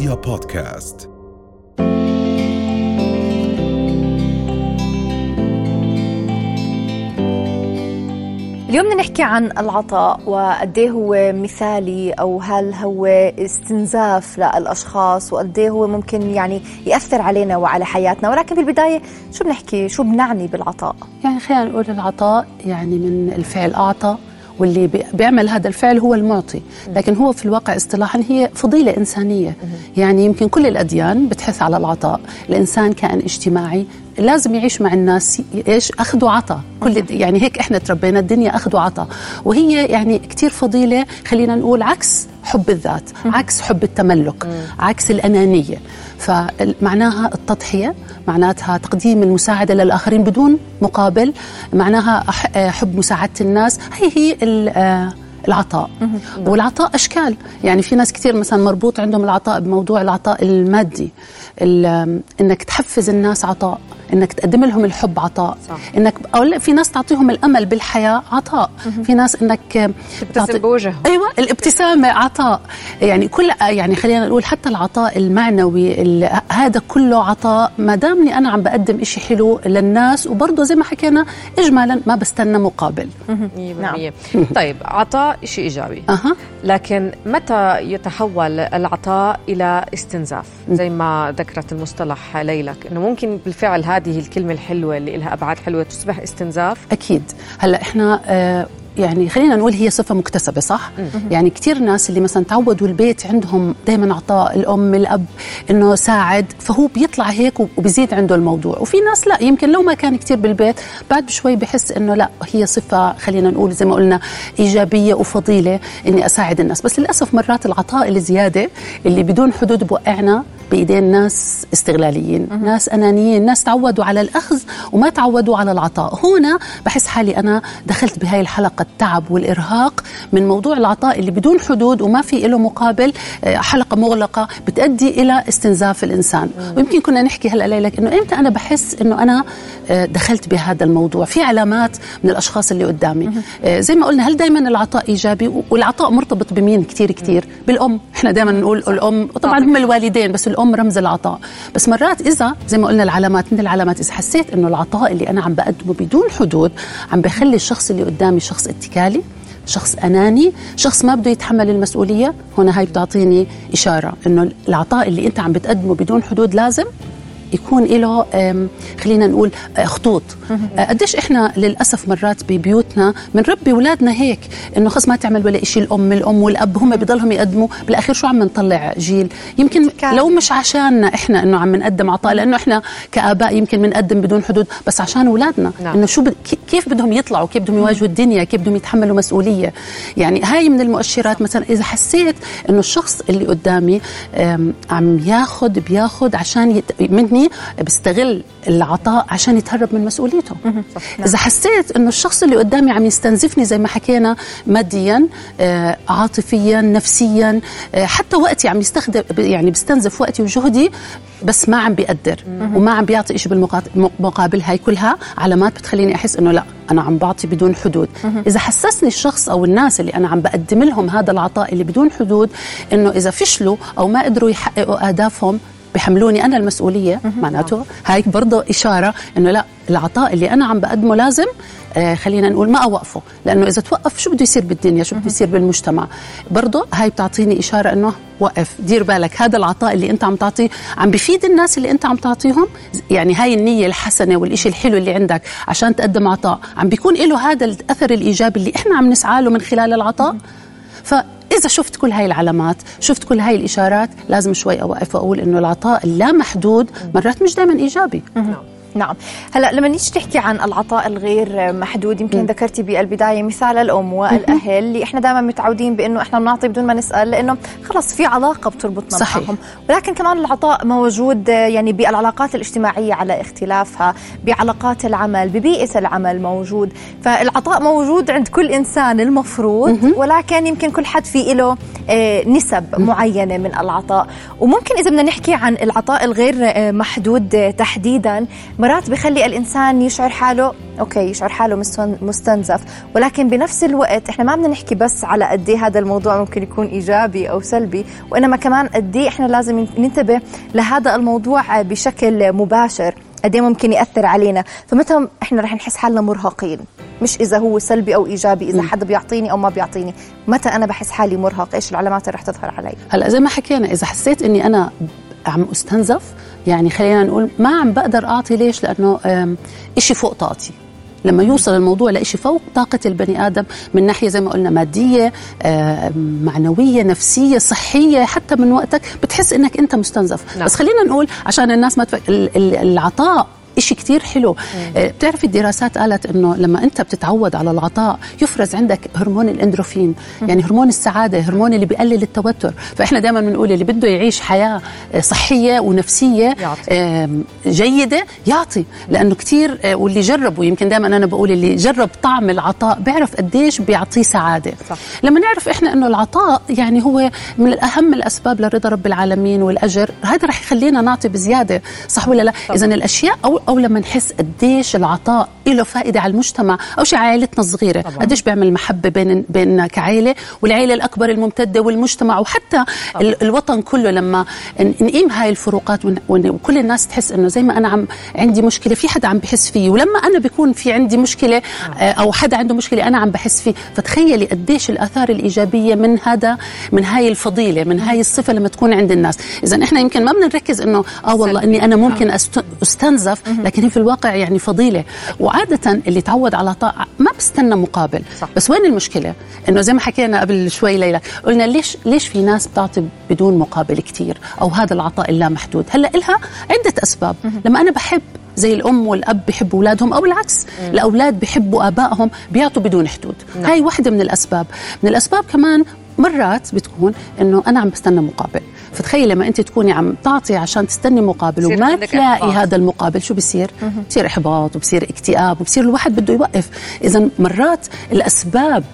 رؤيا بودكاست. اليوم بدنا نحكي عن العطاء وقد إيه هو مثالي أو هل هو استنزاف للأشخاص وقد إيه هو ممكن يعني يأثر علينا وعلى حياتنا. ولكن بالبداية شو بنحكي؟ شو بنعني بالعطاء؟ يعني خلينا نقول العطاء يعني من الفعل أعطى. واللي بي- بيعمل هذا الفعل هو المعطي. لكن هو في الواقع اصطلاحا هي فضيلة إنسانية. يعني يمكن كل الأديان بتحث على العطاء. الإنسان كائن اجتماعي لازم يعيش مع الناس إيش؟ اخذ وعطاء كل يعني هيك إحنا تربينا الدنيا اخذ وعطاء وهي يعني كثير فضيلة خلينا نقول عكس حب الذات عكس حب التملك عكس الأنانية. فمعناها التضحية معناتها تقديم المساعدة للآخرين بدون مقابل معناها آه، حب مساعدة الناس. هي هي آه، العطاء. والعطاء أشكال. يعني في ناس كثير مثلا مربوط عندهم العطاء بموضوع العطاء المادي ال- إنك تحفز الناس عطاء. إنك تقدم لهم الحب عطاء. صح. إنك أو لا في ناس تعطيهم الأمل بالحياة عطاء. في ناس إنك تبتسم بوجههم. أيوه الابتسامة عطاء. يعني كل يعني خلينا نقول حتى العطاء المعنوي ال- هذا كله عطاء. ما دامني أنا عم بقدم إشي حلو للناس وبرضه زي ما حكينا اجمالا ما بستنى مقابل. نعم. طيب عطاء شيء إيجابي. أها. لكن متى يتحول العطاء إلى استنزاف؟ زي ما ذكرت المصطلح ليلك إنه ممكن بالفعل هذه الكلمة الحلوة اللي لها أبعاد حلوة تصبح استنزاف؟ أكيد. هلأ إحنا آه يعني خلينا نقول هي صفة مكتسبة صح؟ يعني كثير ناس اللي مثلا تعودوا البيت عندهم دائما عطاء الأم الأب إنه ساعد فهو بيطلع هيك وبيزيد عنده الموضوع. وفي ناس لا يمكن لو ما كان كثير بالبيت بعد بشوي بحس إنه لا هي صفة خلينا نقول زي ما قلنا إيجابية وفضيلة إني أساعد الناس. بس للأسف مرات العطاء الزيادة اللي بدون حدود بوقعنا بإيدين ناس استغلاليين، ناس أنانيين، ناس تعودوا على الأخذ وما تعودوا على العطاء، هنا بحس حالي أنا دخلت بهاي الحلقة التعب والإرهاق من موضوع العطاء اللي بدون حدود وما في له مقابل آه، حلقة مغلقة بتؤدي إلى استنزاف الإنسان، ويمكن كنا نحكي هلا ليلك إنه إمتى أنا بحس إنه أنا آه، دخلت بهذا الموضوع، في علامات من الأشخاص اللي قدامي، آه، زي ما قلنا هل دائما العطاء إيجابي؟ والعطاء مرتبط بمين؟ كثير كثير؟ بالأم، إحنا دائما نقول الأم. وطبعا هم الوالدين بس الأم رمز العطاء. بس مرات إذا زي ما قلنا العلامات من العلامات إذا حسيت إنه العطاء اللي أنا عم بقدمه بدون حدود عم بخلي الشخص اللي قدامي شخص اتكالي شخص أناني شخص ما بده يتحمل المسؤولية. هنا هاي بتعطيني إشارة إنه العطاء اللي أنت عم بتقدمه بدون حدود لازم يكون له خلينا نقول آه، خطوط. آه، قديش إحنا للأسف مرات ببيوتنا بنربي أولادنا هيك إنه خلص ما تعمل ولا شيء الأم الأم والأب هم بضلهم يقدموا بالأخير شو عم نطلع جيل؟ يمكن. لو مش عشاننا إحنا إنه عم نقدم عطاء لأنه إحنا كآباء يمكن بنقدم بدون حدود بس عشان أولادنا. نعم. إنه شو كيف بدهم يطلعوا؟ كيف بدهم يواجهوا الدنيا؟ كيف بدهم يتحملوا مسؤولية؟ يعني هاي من المؤشرات. مثلا إذا حسيت إنه الشخص اللي قدامي عم ياخذ بياخذ عشان يت... مني بيستغل العطاء عشان يتهرب من مسؤوليته. إذا حسيت إنه الشخص اللي قدامي عم يستنزفني زي ما حكينا ماديا آه، عاطفيا نفسيا آه، حتى وقتي عم يستخدم يعني بيستنزف وقتي وجهدي بس ما عم بيقدر. وما عم بيعطي شيء بالمقابل هاي كلها علامات بتخليني أحس إنه لا أنا عم بعطي بدون حدود. إذا حسسني الشخص أو الناس اللي أنا عم بقدم لهم هذا العطاء اللي بدون حدود إنه إذا فشلوا أو ما قدروا يحققوا اهدافهم بحملوني أنا المسؤولية معناته. هاي برضه إشارة إنه لا العطاء اللي أنا عم بقدمه لازم آه خلينا نقول ما أوقفه. لأنه إذا توقف شو بده يصير بالدنيا؟ شو بده يصير بالمجتمع؟ برضه هاي بتعطيني إشارة إنه وقف. دير بالك هذا العطاء اللي أنت عم تعطيه عم بفيد الناس اللي أنت عم تعطيهم؟ يعني هاي النية الحسنة والإشي الحلو اللي عندك عشان تقدم عطاء. عم بيكون له هذا الأثر الإيجابي اللي إحنا عم نسعى له من خلال العطاء. فإذا شفت كل هاي العلامات شفت كل هاي الإشارات لازم شوي أوقف وأقول إنه العطاء اللامحدود مرات مش دائما إيجابي. نعم. هلا لما نيجي تحكي عن العطاء الغير محدود يمكن ذكرتي بالبداية مثال الأم والأهل اللي إحنا دائما متعودين بإنه إحنا بنعطي بدون ما نسأل لأنه خلص في علاقة بتربطنا صحيح. معهم ولكن كمان العطاء موجود يعني بالعلاقات الاجتماعية على اختلافها بعلاقات العمل ببيئة العمل موجود. فالعطاء موجود عند كل إنسان المفروض ولكن يمكن كل حد في له آه، نسب معينة من العطاء. وممكن إذا بدنا نحكي عن العطاء الغير محدود تحديدا مرات بخلي الإنسان يشعر حاله أوكي يشعر حاله مستنزف ولكن بنفس الوقت إحنا ما بدنا نحكي بس على قد إيه هذا الموضوع ممكن يكون إيجابي أو سلبي وإنما كمان قد إيه إحنا لازم ننتبه لهذا الموضوع بشكل مباشر قد إيه ممكن يأثر علينا. فمتى إحنا رح نحس حالنا مرهقين؟ مش إذا هو سلبي أو إيجابي إذا حدا بيعطيني أو ما بيعطيني. متى أنا بحس حالي مرهق؟ إيش العلامات اللي رح تظهر علي؟ هلأ زي ما حكينا إذا حسيت إني أنا عم أستنزف يعني خلينا نقول ما عم بقدر أعطي ليش؟ لأنه إشي فوق طاقتي. لما يوصل الموضوع لإشي فوق طاقة البني آدم من ناحية زي ما قلنا مادية معنوية نفسية صحية حتى من وقتك بتحس إنك أنت مستنزف. نعم. بس خلينا نقول عشان الناس ما تفك... العطاء إشي كتير حلو. آه، بتعرفي الدراسات قالت إنه لما أنت بتتعود على العطاء يفرز عندك هرمون الإندروفين. يعني هرمون السعادة هرمون اللي بيقلل التوتر. فإحنا دائما بنقول اللي بده يعيش حياة آه، صحية ونفسية يعطي. جيدة يعطي. لأنه كثير آه، واللي جربوا يمكن دائما أنا بقول اللي جرب طعم العطاء بيعرف قديش بيعطيه سعادة. صح. لما نعرف إحنا إنه العطاء يعني هو من اهم الأسباب لرضا رب العالمين والأجر هذا رح يخلينا نعطي بزيادة صح ولا لا؟ اذا الأشياء أو لما نحس قديش العطاء له فائدة على المجتمع أو شيء عائلتنا الصغيره قديش بيعمل محبة بين بيننا كعائلة والعائله الأكبر الممتدة والمجتمع. وحتى طبعا. الوطن كله لما نقيم هاي الفروقات وكل الناس تحس إنه زي ما أنا عم عندي مشكلة في حدا عم بحس فيه. ولما أنا بيكون في عندي مشكلة آه، أو حدا عنده مشكلة أنا عم بحس فيه. فتخيلي قديش الآثار الإيجابية من هذا من هاي الفضيلة من هاي الصفة لما تكون عند الناس. إذا إحنا يمكن ما بدنا نركز إنه آه والله إني أنا ممكن أستنزف لكن هي في الواقع يعني فضيلة. وعادة اللي تعود على طاعه ما بستنى مقابل. صح. بس وين المشكلة؟ إنه زي ما حكينا قبل شوي ليلى قلنا ليش ليش في ناس بتعطي بدون مقابل كثير أو هذا العطاء اللامحدود. هلأ لها عدة أسباب. لما أنا بحب زي الأم والأب بيحبوا أولادهم أو العكس الأولاد بيحبوا آبائهم بيعطوا بدون حدود. نعم. هاي واحدة من الأسباب. من الأسباب كمان مرات بتكون إنه أنا عم بستنى مقابل. فتخيل لما انت تكوني عم تعطي عشان تستني مقابل وما تلاقي إحباط. هذا المقابل شو بصير بصير إحباط وبصير اكتئاب وبصير الواحد بده يوقف. اذا مرات الأسباب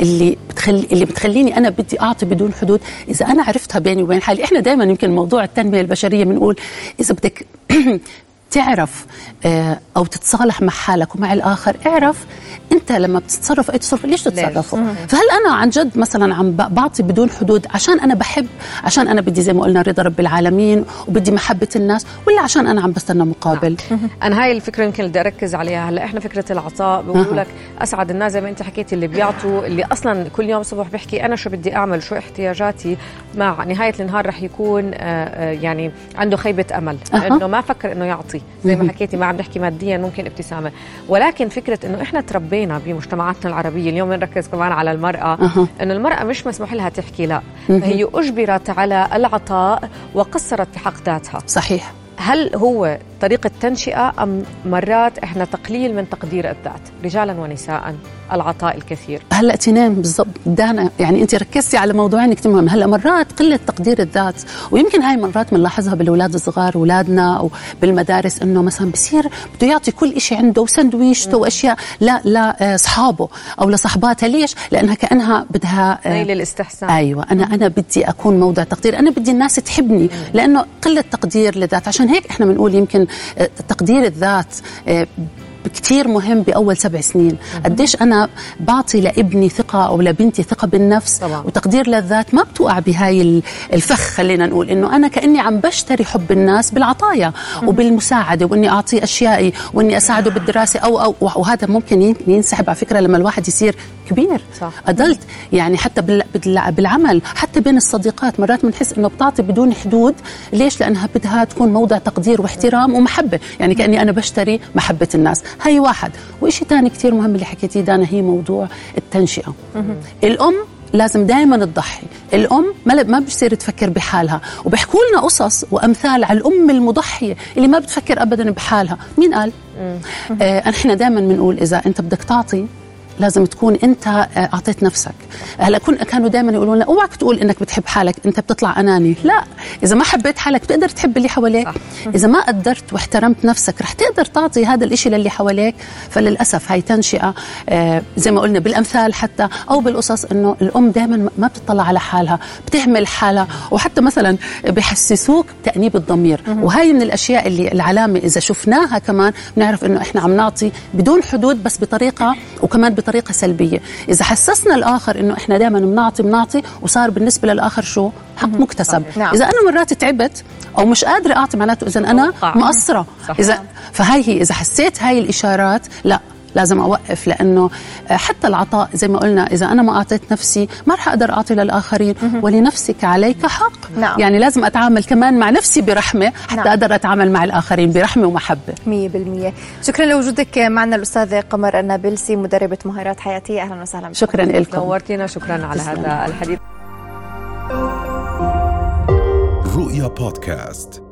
اللي بتخلي اللي بتخليني أنا بدي أعطي بدون حدود إذا أنا عرفتها بيني وبين حالي إحنا دائما يمكن موضوع التنمية البشرية بنقول إذا بدك تعرف آه، أو تتصالح مع حالك ومع الآخر اعرف أنت لما بتتصرف أي تصرف ليش تتصرفه فهل أنا عن جد مثلا عم بعطي بدون حدود عشان أنا بحب عشان أنا بدي زي ما قلنا رضا رب العالمين وبدي محبة الناس ولا عشان أنا عم بستنى مقابل؟ نعم. أنا هاي الفكرة يمكن بدي أركز عليها. هلأ إحنا فكرة العطاء بقولوا لك أسعد الناس زي ما أنت حكيتي اللي بيعطوا اللي أصلا كل يوم الصبح بيحكي أنا شو بدي أعمل شو احتياجاتي مع نهاية النهار رح يكون آه، آه، يعني عنده خيبة أمل. إنه ما فكر إنه يعطي. زي ما حكيتي ما عم نحكي ماديا ممكن ابتسامة. ولكن فكرة إنه إحنا تربينا بمجتمعاتنا العربية اليوم بنركز كمان على المرأة أه. إنه المرأة مش مسموح لها تحكي لا. فهي أجبرت على العطاء وقصرت في حق ذاتها. صحيح. هل هو طريقة تنشئة أم مرات إحنا تقليل من تقدير الذات؟ رجالا ونساء العطاء الكثير. هلأ تنين بالضبط. دانا يعني أنت ركزتي على موضوعين كثير مهم. هلأ مرات قلة تقدير الذات ويمكن هاي مرات بنلاحظها بالأولاد الصغار أولادنا أو بالمدارس إنه مثلا بصير بده يعطي كل شيء عنده وسندويشته وأشياء لا لاصحابه أو لصحباتها ليش؟ لأنها كأنها بدها نيل الاستحسان. أيوه. أنا أنا بدي أكون موضع تقدير. أنا بدي الناس تحبني لأنه قلة تقدير للذات. عشان هيك إحنا بنقول يمكن تقدير الذات كثير مهم بأول سبع سنين. قديش أنا بعطي لابني ثقة أو لبنتي ثقة بالنفس طبعا. وتقدير للذات ما بتوقع بهاي الفخ خلينا نقول إنه أنا كأني عم بشتري حب الناس بالعطايا وبالمساعدة وإني اعطيه أشيائي وإني أساعده بالدراسة أو أو وهذا ممكن ينسحب على فكرة لما الواحد يصير كبير. صح. أدلت يعني حتى بالعمل حتى بين الصديقات مرات بنحس إنه بتعطي بدون حدود. ليش؟ لأنها بدها تكون موضع تقدير واحترام ومحبة. يعني كأني أنا بشتري محبة الناس. هي واحد. وشيء ثاني كثير مهم اللي حكيتيه دانا هي موضوع التنشئة. الأم لازم دائما تضحي. الأم ما ما بتصير تفكر بحالها. وبيحكوا لنا قصص وأمثال على الأم المضحية اللي ما بتفكر ابدا بحالها. مين قال؟ آه إحنا دائما بنقول إذا أنت بدك تعطي لازم تكون انت آه، اعطيت نفسك. هلا كانوا دائما يقولوا لنا اوعك تقول إنك بتحب حالك أنت بتطلع أناني. لا إذا ما حبيت حالك بتقدر تحب اللي حواليك. إذا ما قدرت واحترمت نفسك رح تقدر تعطي هذا الإشي للي حواليك. فللأسف هاي تنشئة آه، زي ما قلنا بالأمثال حتى أو بالقصص إنه الأم دائما ما بتطلع على حالها بتهمل حالها. وحتى مثلا بحسسوك بتأنيب الضمير. وهي من الأشياء اللي العلامة إذا شفناها كمان بنعرف إنه إحنا عم نعطي بدون حدود بس بطريقة وكمان بطريقة سلبية. إذا حسسنا الآخر إنه إحنا دائما بنعطي بنعطي وصار بالنسبة للآخر شو؟ حق مكتسب. نعم. إذا أنا مرات تعبت أو مش قادرة أعطي معناته إذا أنا. مقصرة. إذا فهي هي إذا حسيت هاي الإشارات لا. لازم أوقف لأنه حتى العطاء زي ما قلنا إذا أنا ما أعطيت نفسي ما رح أقدر أعطي للآخرين. ولنفسك عليك حق. نعم. يعني لازم أتعامل كمان مع نفسي برحمة حتى نعم. أقدر أتعامل مع الآخرين برحمة ومحبة. 100% شكرا لوجودك معنا الأستاذة قمر النابلسي مدربة مهارات حياتية. أهلا وسهلا بك. شكرا لكم. نورتينا. شكرا على. هذا الحديث. رؤيا بودكاست.